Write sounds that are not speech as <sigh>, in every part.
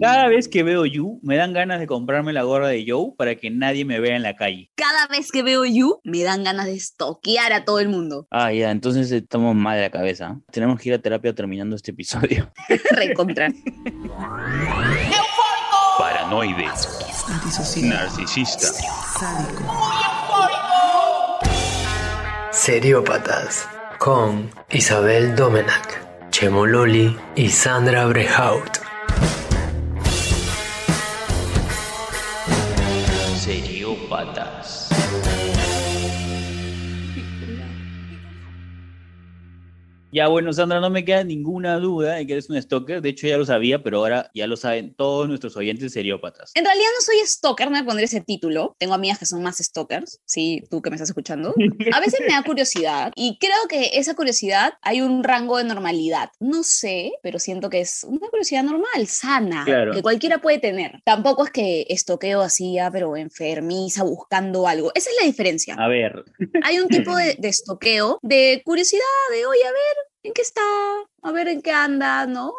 Cada vez que veo You, me dan ganas de comprarme la gorra de Joe para que nadie me vea en la calle. Cada vez que veo You, me dan ganas de estoquear a todo el mundo. Ah, ya, entonces estamos mal de la cabeza. Tenemos que ir a terapia terminando este episodio. <laughs> Recontra. Paranoide. Narcisista. Seriópatas con Isabel Domenac, Chemo Loli y Sandra Brehaut. Seriópatas. Ya, bueno, Sandra, no me queda ninguna duda de que eres un stalker. De hecho, ya lo sabía, pero ahora ya lo saben todos nuestros oyentes seriópatas. En realidad no soy stalker, no me pondré ese título. Tengo amigas que son más stalkers, sí, tú que me estás escuchando. <laughs> A veces me da curiosidad y creo que esa curiosidad hay un rango de normalidad. No sé, pero siento que es una curiosidad normal, sana, Claro. que cualquiera puede tener. Tampoco es que estoqueo así, ya, pero enfermiza, buscando algo. Esa es la diferencia. A ver, Hay un tipo de, <laughs> de estoqueo, de curiosidad, de, oye, a ver, ¿en qué está? A ver, ¿en qué anda? ¿No?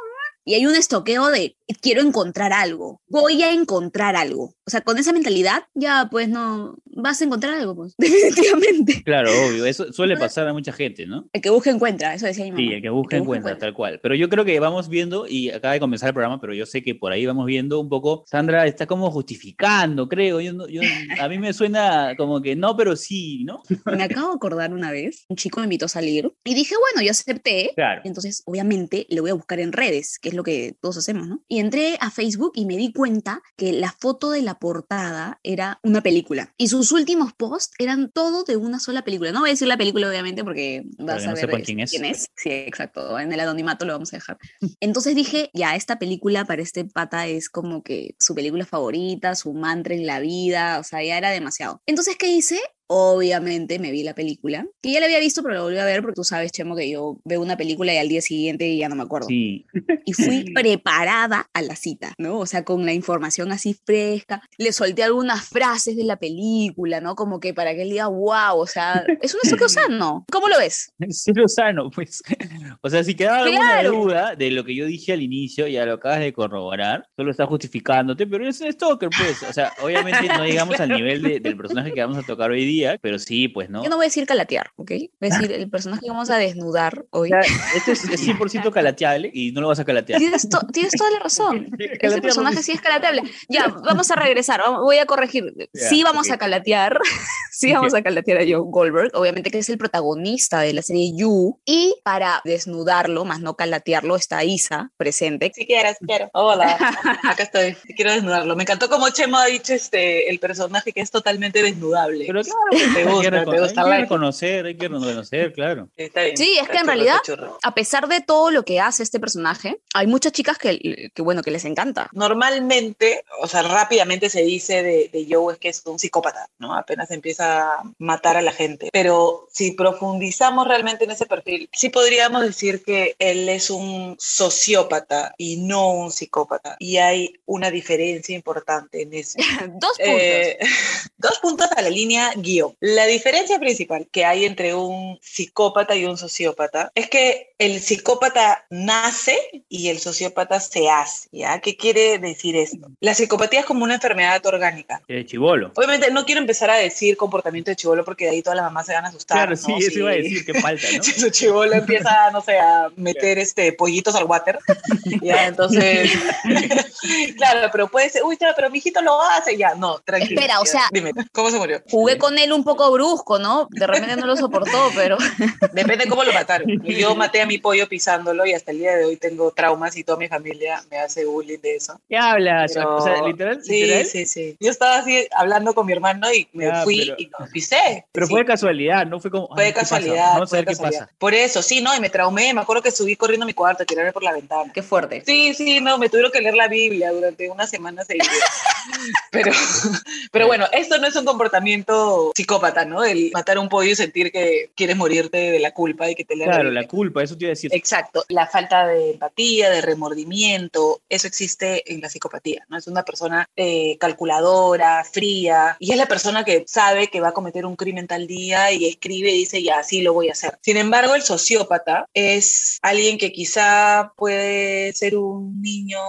Y hay un estoqueo de, quiero encontrar algo, voy a encontrar algo. O sea, con esa mentalidad, ya pues no, vas a encontrar algo, pues, <laughs> definitivamente. claro, obvio, eso suele pasar a mucha gente, ¿no? El que busca encuentra, eso decía mi mamá. Sí, el que busca encuentra, tal cual. Pero yo creo que vamos viendo, y acaba de comenzar el programa, pero yo sé que por ahí vamos viendo un poco, Sandra está como justificando, creo. Yo, yo- a mí me suena como que no, pero sí, ¿no? <laughs> Me acabo de acordar una vez, un chico me invitó a salir y dije, bueno, yo acepté. Claro. Entonces, obviamente, le voy a buscar en redes, que es lo que todos hacemos, ¿no? Y entré a Facebook y me di cuenta que la foto de la portada era una película. Y sus últimos posts eran todo de una sola película. No voy a decir la película, obviamente, porque vas que a no ver quién es. quién es. Sí, exacto. En el anonimato lo vamos a dejar. Entonces dije, ya, esta película para este pata es como que su película favorita, su mantra en la vida, o sea, ya era demasiado. Entonces, ¿qué hice? Obviamente me vi la película, que ya la había visto, pero la volví a ver porque tú sabes, Chemo, que yo veo una película y al día siguiente ya no me acuerdo. Sí. Y fui <laughs> preparada a la cita, ¿no? O sea, con la información así fresca. Le solté algunas frases de la película, ¿no? Como que para que él diga, wow, o sea, es un estoqueo sano. ¿Cómo lo ves? <laughs> Sí, lo sano, pues. <laughs> O sea, si quedaba alguna Claro. duda de lo que yo dije al inicio, ya lo acabas de corroborar, solo estás justificándote, pero eres un stalker, pues. O sea, obviamente no llegamos al nivel de- del personaje que vamos a tocar hoy día, pero sí, pues, ¿no? Yo no voy a decir calatear, ¿ok? Voy a decir el personaje que vamos a desnudar hoy. O sea, esto es, es 100% calateable y no lo vas a calatear. Tienes, to- tienes toda la razón. <laughs> Ese Calatear personaje sí es calateable. Ya, vamos a regresar. Voy a corregir. Ya, Sí vamos a calatear. <laughs> Sí vamos a calatear a Joe Goldberg. Obviamente que es el protagonista de la serie You. Y para desnudarlo, más no calatearlo, está Isa presente. Si quieres, quiero. Hola, acá estoy. Quiero desnudarlo. Me encantó como Chemo ha dicho este, el personaje que es totalmente desnudable. Pero claro, Te hay que gusta, recono- te gusta hay que reconocer, hay que reconocer, claro. Está bien. Sí, es que en realidad-. A pesar de todo lo que hace este personaje, hay muchas chicas que, que bueno, que les encanta. Normalmente, o sea, rápidamente se dice de, de Joe es que es un psicópata, ¿no? Apenas empieza a matar a la gente. Pero si profundizamos realmente en ese perfil, sí podríamos decir que él es un sociópata y no un psicópata. Y hay una diferencia importante en eso. <laughs> Dos puntos. Eh, <laughs> dos puntos a la línea La diferencia principal que hay entre un psicópata y un sociópata es que el psicópata nace y el sociópata se hace. ¿ya? ¿Qué quiere decir esto? La psicopatía es como una enfermedad orgánica. El chivolo. Obviamente no quiero empezar a decir comportamiento de chivolo porque de ahí todas las mamás se van a asustar. Claro, ¿no? sí, eso Si- iba a decir que falta, ¿no? <laughs> si su chivolo empieza, no sé, a meter este pollitos al water, <laughs> ya, entonces, <laughs> claro, pero puede ser, uy, pero mi hijito lo hace, ya, no, tranquilo. Espera, o ya. sea- Dime, ¿cómo se murió? Jugué con él un poco brusco, ¿no? De repente no lo soportó, <laughs> pero... Depende cómo lo mataron. <laughs> Yo maté a mi pollo pisándolo y hasta el día de hoy tengo traumas y toda mi familia me hace bullying de eso. ¿Qué hablas? Pero- O sea, literal, Sí, literal. sí, sí. Yo estaba así hablando con mi hermano y me fui pero- y lo pisé. Pero Sí. fue de casualidad, no fue como. Fue casualidad, Vamos a ver qué pasa. Por eso, sí, no, y me traumé, me acuerdo que subí corriendo a mi cuarto a tirarme por la ventana. Qué fuerte. Sí, sí, no, me tuvieron que leer la Biblia durante una semana seguida. <laughs> Pero, pero bueno, esto no es un comportamiento psicópata, ¿no? El matar a un pollo y sentir que quieres morirte de la culpa y que te le Claro, la culpa, eso te iba a decir. Exacto, la falta de empatía, de remordimiento, eso existe en la psicopatía, ¿no? Es una persona eh, calculadora, fría, y es la persona que sabe que va a cometer un crimen tal día y escribe y dice, ya, sí lo voy a hacer. Sin embargo, el sociópata es alguien que quizá puede ser un niño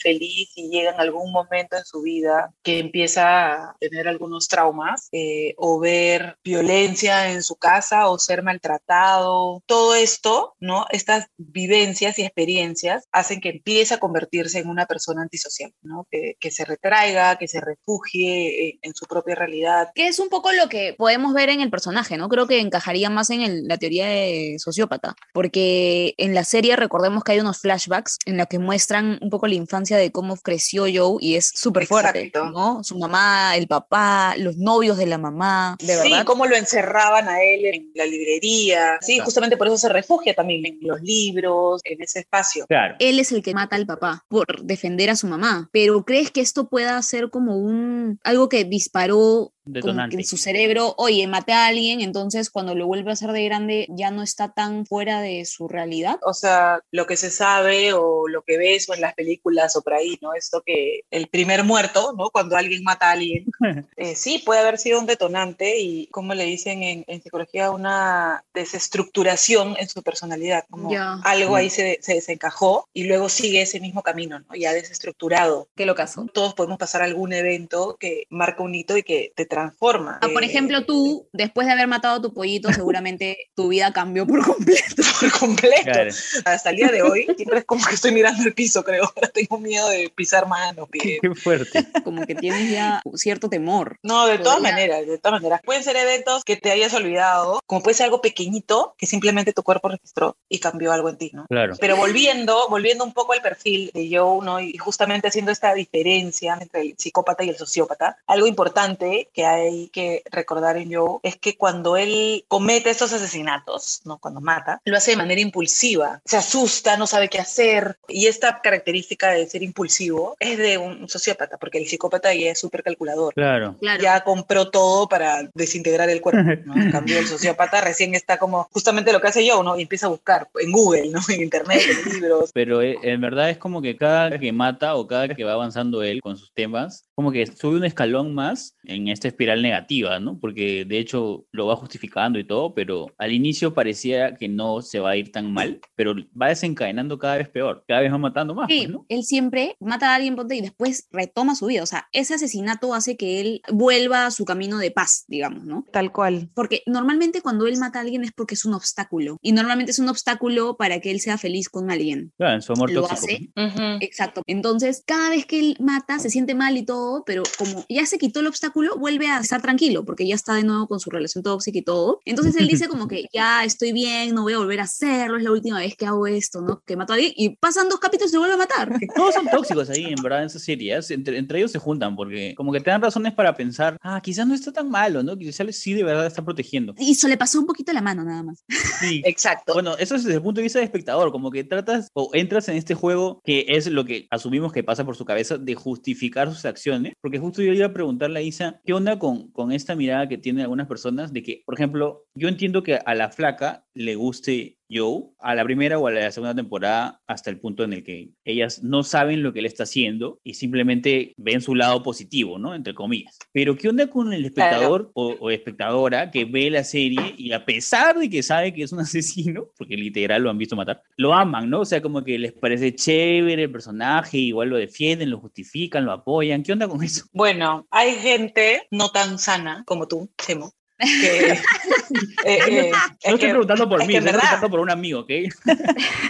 feliz y llega en algún momento en su vida que empieza a tener algunos traumas eh, o ver violencia en su casa o ser maltratado. Todo esto, ¿no? Estas vivencias y experiencias hacen que empiece a convertirse en una persona antisocial, ¿no? Que, que se retraiga, que se refugie en, en su propia realidad. Que es un poco lo que podemos ver en el personaje, ¿no? Creo que encajaría más en el- la teoría de sociópata, porque en la serie recordemos que hay unos flashbacks en los que muestran un poco la infancia de cómo creció Joe y es súper fuerte. ¿no? Su mamá, el papá, los novios de la mamá, de sí, verdad. cómo lo encerraban a él en la librería. Sí, Claro. justamente por eso se refugia también en los libros, en ese espacio. Claro. Él es el que mata al papá por defender a su mamá, pero ¿crees que esto pueda ser como un algo que disparó como que Detonante. en su cerebro, oye, maté a alguien, entonces cuando lo vuelve a hacer de grande ya no está tan fuera de su realidad. O sea, lo que se sabe o lo que ves o en las películas o por ahí, ¿no? Esto que el primer muerto, ¿no? Cuando alguien mata a alguien, <laughs> eh, sí, puede haber sido un detonante y, como le dicen en, en psicología, una desestructuración en su personalidad, como Ya. algo ahí se, se desencajó y luego sigue ese mismo camino, ¿no? Ya desestructurado. ¿Qué lo caso? Todos podemos pasar algún evento que marca un hito y que te transforma. Ah, por Eh, ejemplo, tú, después de haber matado a tu pollito, seguramente <laughs> tu vida cambió por completo. <laughs> por completo. Claro. Hasta el día de hoy, siempre es como que estoy mirando el piso, creo. Ahora tengo miedo de pisar manos. Qué fuerte. Como que tienes ya cierto temor. No, de todas Podría- maneras, de todas maneras. Pueden ser eventos que te hayas olvidado, como puede ser algo pequeñito que simplemente tu cuerpo registró y cambió algo en ti, ¿no? Claro. Pero volviendo, volviendo un poco al perfil de Joe, ¿no? Y justamente haciendo esta diferencia entre el psicópata y el sociópata, algo importante que hay que recordar en Joe es que cuando él comete estos asesinatos, ¿no? Cuando mata, lo hace de manera impulsiva. Se asusta, no sabe qué hacer. Y esta característica de ser impulsivo es de un sociópata, porque el psicópata ya es súper calculador Claro. Claro. ya compró todo para desintegrar el cuerpo, <laughs> ¿no? En cambio, el sociópata recién está como justamente lo que hace yo, ¿no? Y empieza a buscar en Google, ¿no? En internet, en libros. <laughs> Pero eh, en verdad es como que cada que mata o cada que va avanzando él con sus temas, como que sube un escalón más en esta espiral negativa, ¿no? Porque de hecho lo va justificando y todo, pero al inicio parecía que no se va a ir tan mal, pero va desencadenando cada vez peor, cada vez va matando más, Sí, pues, ¿no? él siempre mata a alguien ponte, y después retoma su vida. O sea, ese asesinato hace que él vuelva a su camino de paz, digamos, ¿no? Tal cual. Porque normalmente cuando él mata a alguien es porque es un obstáculo. Y normalmente es un obstáculo para que él sea feliz con alguien. Claro, en su amor Lo tóxico. hace. pues, ¿no? Exacto. Entonces, cada vez que él mata, se siente mal y todo, pero como ya se quitó el obstáculo, vuelve a estar tranquilo, porque ya está de nuevo con su relación tóxica y todo. Entonces él dice como que <laughs> ya estoy bien, no voy a volver a hacerlo, es la última vez que hago esto, ¿no? Que mato a alguien y pasan dos capítulos y se vuelve a matar. Todos son tóxicos ahí, en verdad, en esas series. Entre, entre ellos se juntan porque como que te dan razones para pensar, ah, quizás no está tan malo, ¿no? Quizás sí de verdad está protegiendo. Y se le pasó un poquito la mano nada más. Sí. <laughs> Exacto. Bueno, eso es desde el punto de vista del espectador, como que tratas o entras en este juego que es lo que asumimos que pasa por su cabeza de justificar sus acciones, porque justo yo iba a preguntarle a Isa, ¿qué onda con, con esta mirada que tienen algunas personas de que, por ejemplo, yo entiendo que a la flaca le guste Joe a la primera o a la segunda temporada hasta el punto en el que ellas no saben lo que él está haciendo y simplemente ven su lado positivo, ¿no? Entre comillas. Pero ¿qué onda con el espectador o, o espectadora que ve la serie y a pesar de que sabe que es un <laughs> asesino, porque literal lo han visto matar, lo aman, ¿no? O sea, como que les parece chévere el personaje, igual lo defienden, lo justifican, lo apoyan. ¿Qué onda con eso? Bueno, hay gente no tan sana como tú, Chemo, que... <laughs> eh, eh, No es estoy que- preguntando por es mí, estoy preguntando por un amigo, ¿ok?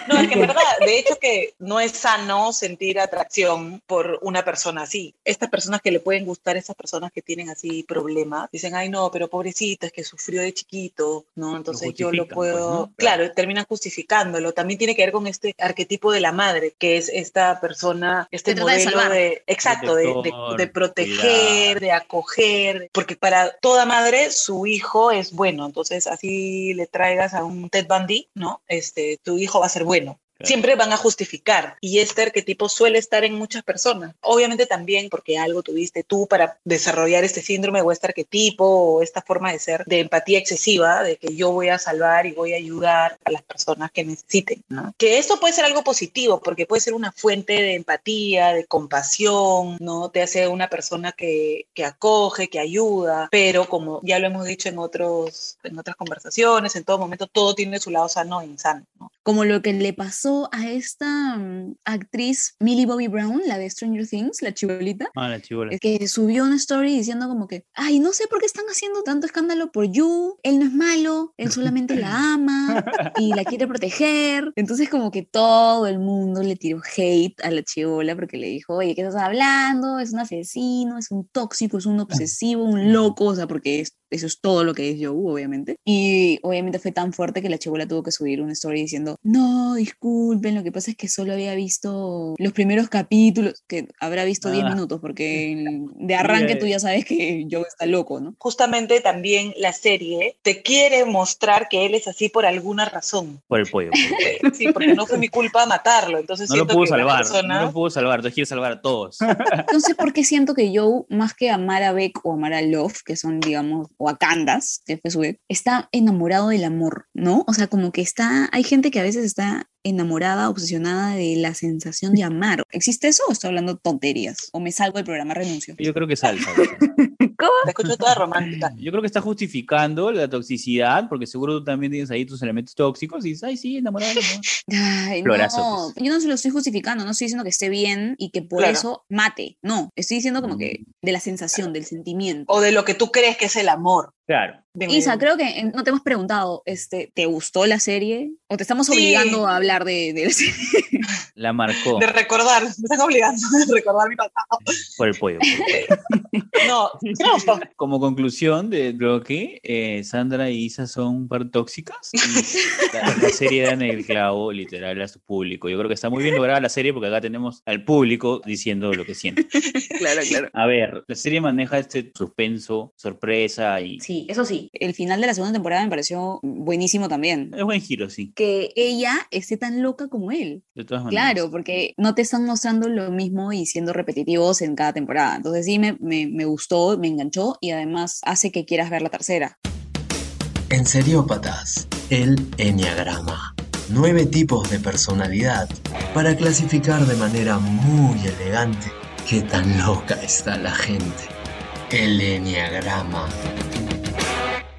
No, es que en verdad, de hecho que no es sano sentir atracción por una persona así. Estas personas que le pueden gustar, esas personas que tienen así problemas, dicen, ay no, pero pobrecito, es que sufrió de chiquito, ¿no? Entonces yo lo pues, puedo... ¿no? Claro, terminan justificándolo. También tiene que ver con este arquetipo de la madre, que es esta persona, este de modelo de... Exacto, de, de- Protector, de proteger, cuidar. de acoger, porque para toda madre su hijo es bueno, entonces así le traigas a un Ted Bundy, ¿no? Este, tu hijo va a ser bueno. Siempre van a justificar. Y este arquetipo suele estar en muchas personas. Obviamente también porque algo tuviste tú para desarrollar este síndrome o este arquetipo o esta forma de ser de empatía excesiva, de que yo voy a salvar y voy a ayudar a las personas que necesiten. ¿no? Que esto puede ser algo positivo porque puede ser una fuente de empatía, de compasión, ¿no? Te hace una persona que, que acoge, que ayuda, pero como ya lo hemos dicho en, otros, en otras conversaciones, en todo momento todo tiene su lado sano e insano. ¿no? Como lo que le pasó a esta mm, actriz Millie Bobby Brown, la de Stranger Things, la chibolita, Ah, la chibola. que subió una story diciendo como que, ay, no sé por qué están haciendo tanto escándalo por Yu, él no es malo, él solamente la <laughs> ama y la quiere proteger. Entonces como que todo el mundo le tiró hate a la chibola porque le dijo, oye, ¿qué estás hablando? Es un asesino, es un tóxico, es un obsesivo, un loco, o sea, porque es- eso es todo lo que es Joe, obviamente. Y obviamente fue tan fuerte que la chibola tuvo que subir una story diciendo, no, disculpen, lo que pasa es que solo había visto los primeros capítulos, que habrá visto 10 Ah. minutos, porque <laughs> de arranque tú ya sabes que Joe está loco, ¿no? Justamente también la serie te quiere mostrar que él es así por alguna razón. Por el pollo. por el pollo. Eh, <laughs> Sí, porque no fue mi culpa matarlo. Entonces No lo pudo que salvar. persona- No lo pudo salvar. Entonces quiere salvar a todos. Sé por qué siento que Joe, más que amar a Beck o amar a Love, que son, digamos, o a Candace, que fue su está enamorado del amor, ¿no? O sea, como que está, hay gente que a veces está enamorada, obsesionada de la sensación de amar. ¿Existe eso o estoy hablando tonterías? ¿O me salgo del programa, renuncio? Yo creo que salsa. <laughs> Te escucho toda romántica. Yo creo que está justificando la toxicidad, porque seguro tú también tienes ahí tus elementos tóxicos y dices, ay, sí, enamorado. ¿no?". Ay, Florazo, no, yo no se lo estoy justificando, no estoy diciendo que esté bien y que por Claro. eso mate, no, estoy diciendo como que de la sensación, del sentimiento. O de lo que tú crees que es el amor. Claro. Dime, Isa, creo que no te hemos preguntado, este, ¿te gustó la serie? ¿O te estamos Sí. obligando a hablar de, de la serie? <laughs> La marcó De recordar, me están obligando a recordar mi pasado. por el pollo. por el pollo. <laughs> No, creo que Como conclusión de bloque, eh, Sandra y Isa son un par tóxicas. Y <laughs> la, la serie da en el clavo literal a su público. Yo creo que está muy bien lograda la serie porque acá tenemos al público diciendo lo que siente. Claro, claro. A ver, la serie maneja este suspenso, sorpresa y... Sí, eso sí. El final de la segunda temporada me pareció buenísimo también. Es buen giro, sí, Que ella esté tan loca como él. de todas maneras. Claro, porque no te están mostrando lo mismo y siendo repetitivos en cada temporada. Entonces sí, me, me, me gustó, me enganchó y además hace que quieras ver la tercera. En Seriópatas, el Enneagrama. Nueve tipos de personalidad para clasificar de manera muy elegante qué tan loca está la gente. El Enneagrama.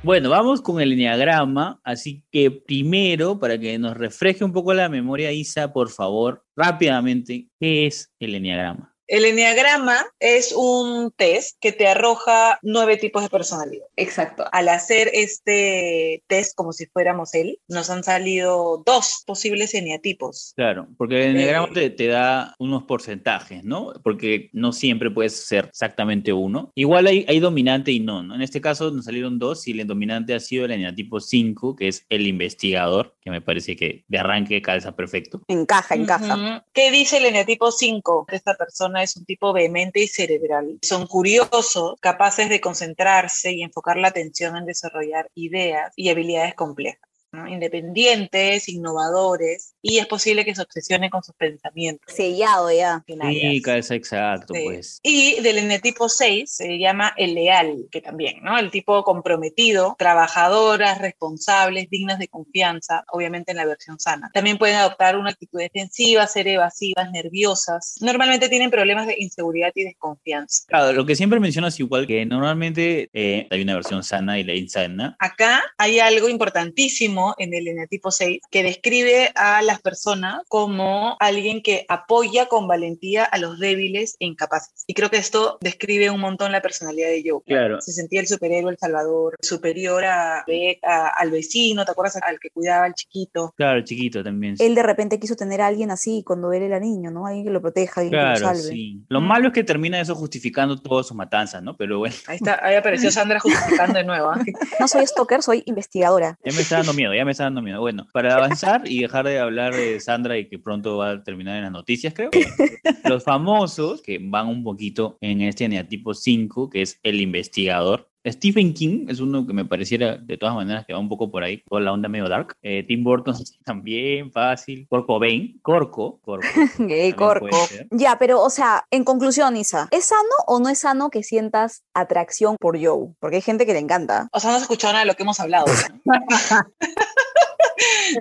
Bueno, vamos con el enneagrama, así que primero, para que nos refresque un poco la memoria, Isa, por favor, rápidamente, ¿qué es el enneagrama? El enneagrama es un test que te arroja nueve tipos de personalidad. Exacto. Al hacer este test como si fuéramos él, nos han salido dos posibles eneatipos. Claro, porque el enneagrama Eh. te, te da unos porcentajes, ¿no? Porque no siempre puedes ser exactamente uno. Igual hay, hay dominante y no, ¿no? En este caso nos salieron dos y el dominante ha sido el eneatipo 5, que es el investigador, que me parece que de arranque calza perfecto. Encaja, encaja. ¿Qué dice el eneatipo 5? Esta persona es un tipo vehemente y cerebral. Son curiosos, capaces de concentrarse y enfocar la atención en desarrollar ideas y habilidades complejas. Independientes, innovadores, y es posible que se obsesione con sus pensamientos. Sellado ya. Sí, calza exacto, Sí. pues. Y del eneatipo 6 se llama el leal, que también, ¿no? El tipo comprometido, trabajadoras, responsables, dignas de confianza, obviamente en la versión sana. También pueden adoptar una actitud defensiva, ser evasivas, nerviosas. Normalmente tienen problemas de inseguridad y desconfianza. Claro, lo que siempre mencionas igual que normalmente eh, hay una versión sana y la insana. Acá hay algo importantísimo en el eneatipo 6 que describe a las personas como alguien que apoya con valentía a los débiles e incapaces. Y creo que esto describe un montón la personalidad de Joe. Claro. Se sentía el superhéroe, el salvador, superior a, a- al vecino, ¿te acuerdas? Al que cuidaba al chiquito. Claro, chiquito también. sí. Él de repente quiso tener a alguien así cuando él era niño, ¿no? Alguien que lo proteja, alguien que lo Claro, salve. sí. Lo Mm. malo es que termina eso justificando todas sus matanzas, ¿no? Pero bueno, Ahí está, ahí apareció <laughs> Sandra justificando de nuevo. ¿ah? <laughs> No soy stalker, soy investigadora. ya me está dando miedo, ya me está dando miedo. Bueno, para avanzar y dejar de hablar hablar de Sandra y que pronto va a terminar en las noticias, creo. <laughs> Los famosos que van un poquito en este eneatipo 5, que es el investigador. Stephen King es uno que me pareciera de todas maneras que va un poco por ahí, toda la onda medio dark. Eh, Tim Burton <laughs> también, fácil. Corco Bain, Corco, Corco. <laughs> Gay corco. Ya, pero, o sea, en conclusión, Isa, ¿es sano o no es sano que sientas atracción por Joe? Porque hay gente que le encanta. O sea, no has escuchado nada de lo que hemos hablado.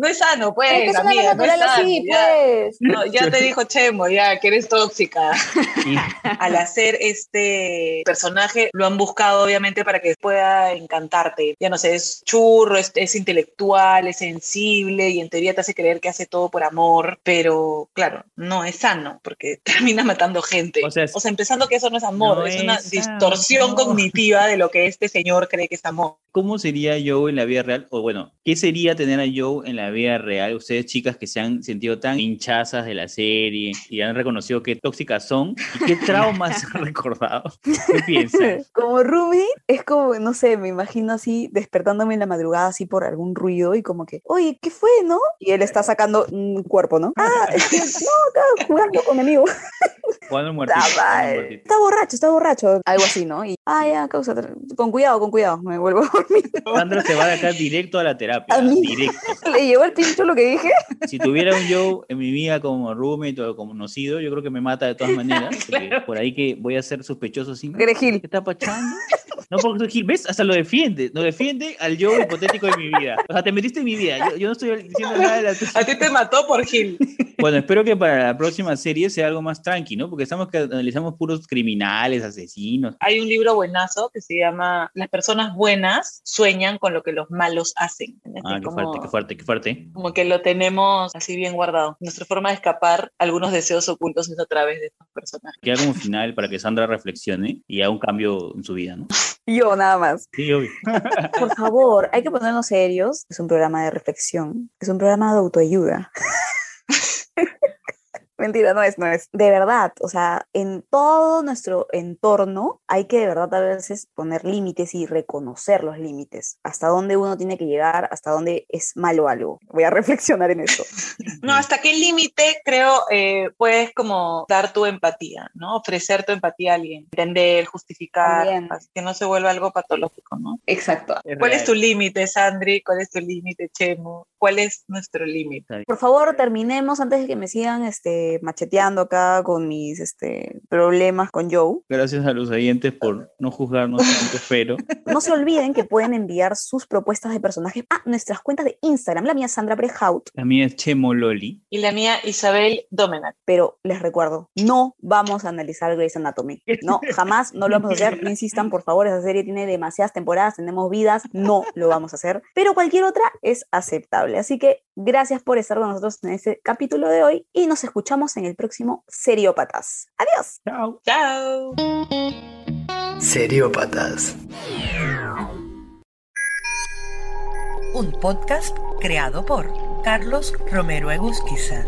No es sano, pues, es que es una amiga, no es natural sano, así, ya. pues. No, ya te dijo Chemo, ya, que eres tóxica. Al hacer este personaje, lo han buscado obviamente para que pueda encantarte. Ya no sé, es churro, es, es intelectual, es sensible y en teoría te hace creer que hace todo por amor, pero claro, no es sano porque <laughs> termina matando gente. O sea, es- empezando que eso no es amor, No es una es distorsión amor. cognitiva de lo que este señor cree que es amor. ¿Cómo sería Joe en la vida real? O bueno, ¿qué sería tener a Joe en la vida real? Ustedes, chicas, que se han sentido tan hinchazas de la serie y han reconocido qué tóxicas son y qué <laughs> traumas han recordado. ¿Qué piensan? <laughs> Como Rumi, es como, no sé, me imagino así despertándome en la madrugada así por algún ruido y como que, oye, ¿qué fue, no? Y él está sacando un cuerpo, ¿no? Ah, <laughs> es que, no, estaba jugando con mi amigo. Jugando muertito. Está muertito. Borracho, está borracho. Algo así, ¿no? Y, ah, ya, causa, con cuidado, con cuidado, me vuelvo a dormir. Sandra se va de acá directo a la terapia. A mí. Directo. <laughs> Le llevó el pincho lo que dije. Si tuviera un Joe en mi vida como roommate o como conocido, yo creo que me mata de todas <laughs> maneras. Por ahí que voy a ser sospechoso sin. ¿Qué está pachando? No, porque ¿ves? Hasta lo defiende. Lo defiende al yo hipotético de mi vida. O sea, te metiste en mi vida. Yo, yo no estoy diciendo nada de la tuya. A ti te mató por Gil. Bueno, espero que para la próxima serie sea algo más tranqui, ¿no? Porque estamos que analizamos puros criminales, asesinos. Hay un libro buenazo que se llama Las personas buenas sueñan con lo que los malos hacen. Ah, qué como- fuerte, qué fuerte, qué fuerte. Como que lo tenemos así bien guardado. Nuestra forma de escapar a algunos deseos ocultos es a través de estos personajes. Queda como final para que Sandra reflexione y haga un cambio en su vida, ¿no? Yo nada más. Sí, obvio. <laughs> Por favor, hay que ponernos serios. Es un programa de reflexión. Es un programa de autoayuda. <laughs> Mentira, no es, no es. De verdad, o sea, en todo nuestro entorno hay que de verdad a veces poner límites y reconocer los límites. Hasta dónde uno tiene que llegar, hasta dónde es malo algo. Voy a reflexionar en eso. <laughs> No, hasta qué límite creo eh, puedes como dar tu empatía, ¿no? Ofrecer tu empatía a alguien, entender, justificar, También. así que no se vuelva algo patológico, ¿no? Exacto. ¿Cuál es tu límite, Sandri? ¿Cuál es tu límite, Chemo? ¿Cuál es nuestro límite? Por favor, terminemos antes de que me sigan este, macheteando acá con mis este, problemas con Joe. Gracias a los oyentes por no juzgarnos tanto, <laughs> pero No se olviden que pueden enviar sus propuestas de personajes a nuestras cuentas de Instagram. La mía es Sandra Brehout, la mía es Chemo Loli. Y la mía, Isabel Domenach. pero les recuerdo, no vamos a analizar Grey's Anatomy. No, <laughs> jamás no lo vamos a hacer. No insistan, por favor, esa serie tiene demasiadas temporadas, tenemos vidas, no lo vamos a hacer. Pero cualquier otra es aceptable. Así que gracias por estar con nosotros en este capítulo de hoy y nos escuchamos en el próximo Seriópatas. Adiós. Chao. Chao. Seriópatas. Un podcast creado por Carlos Romero Egusquiza.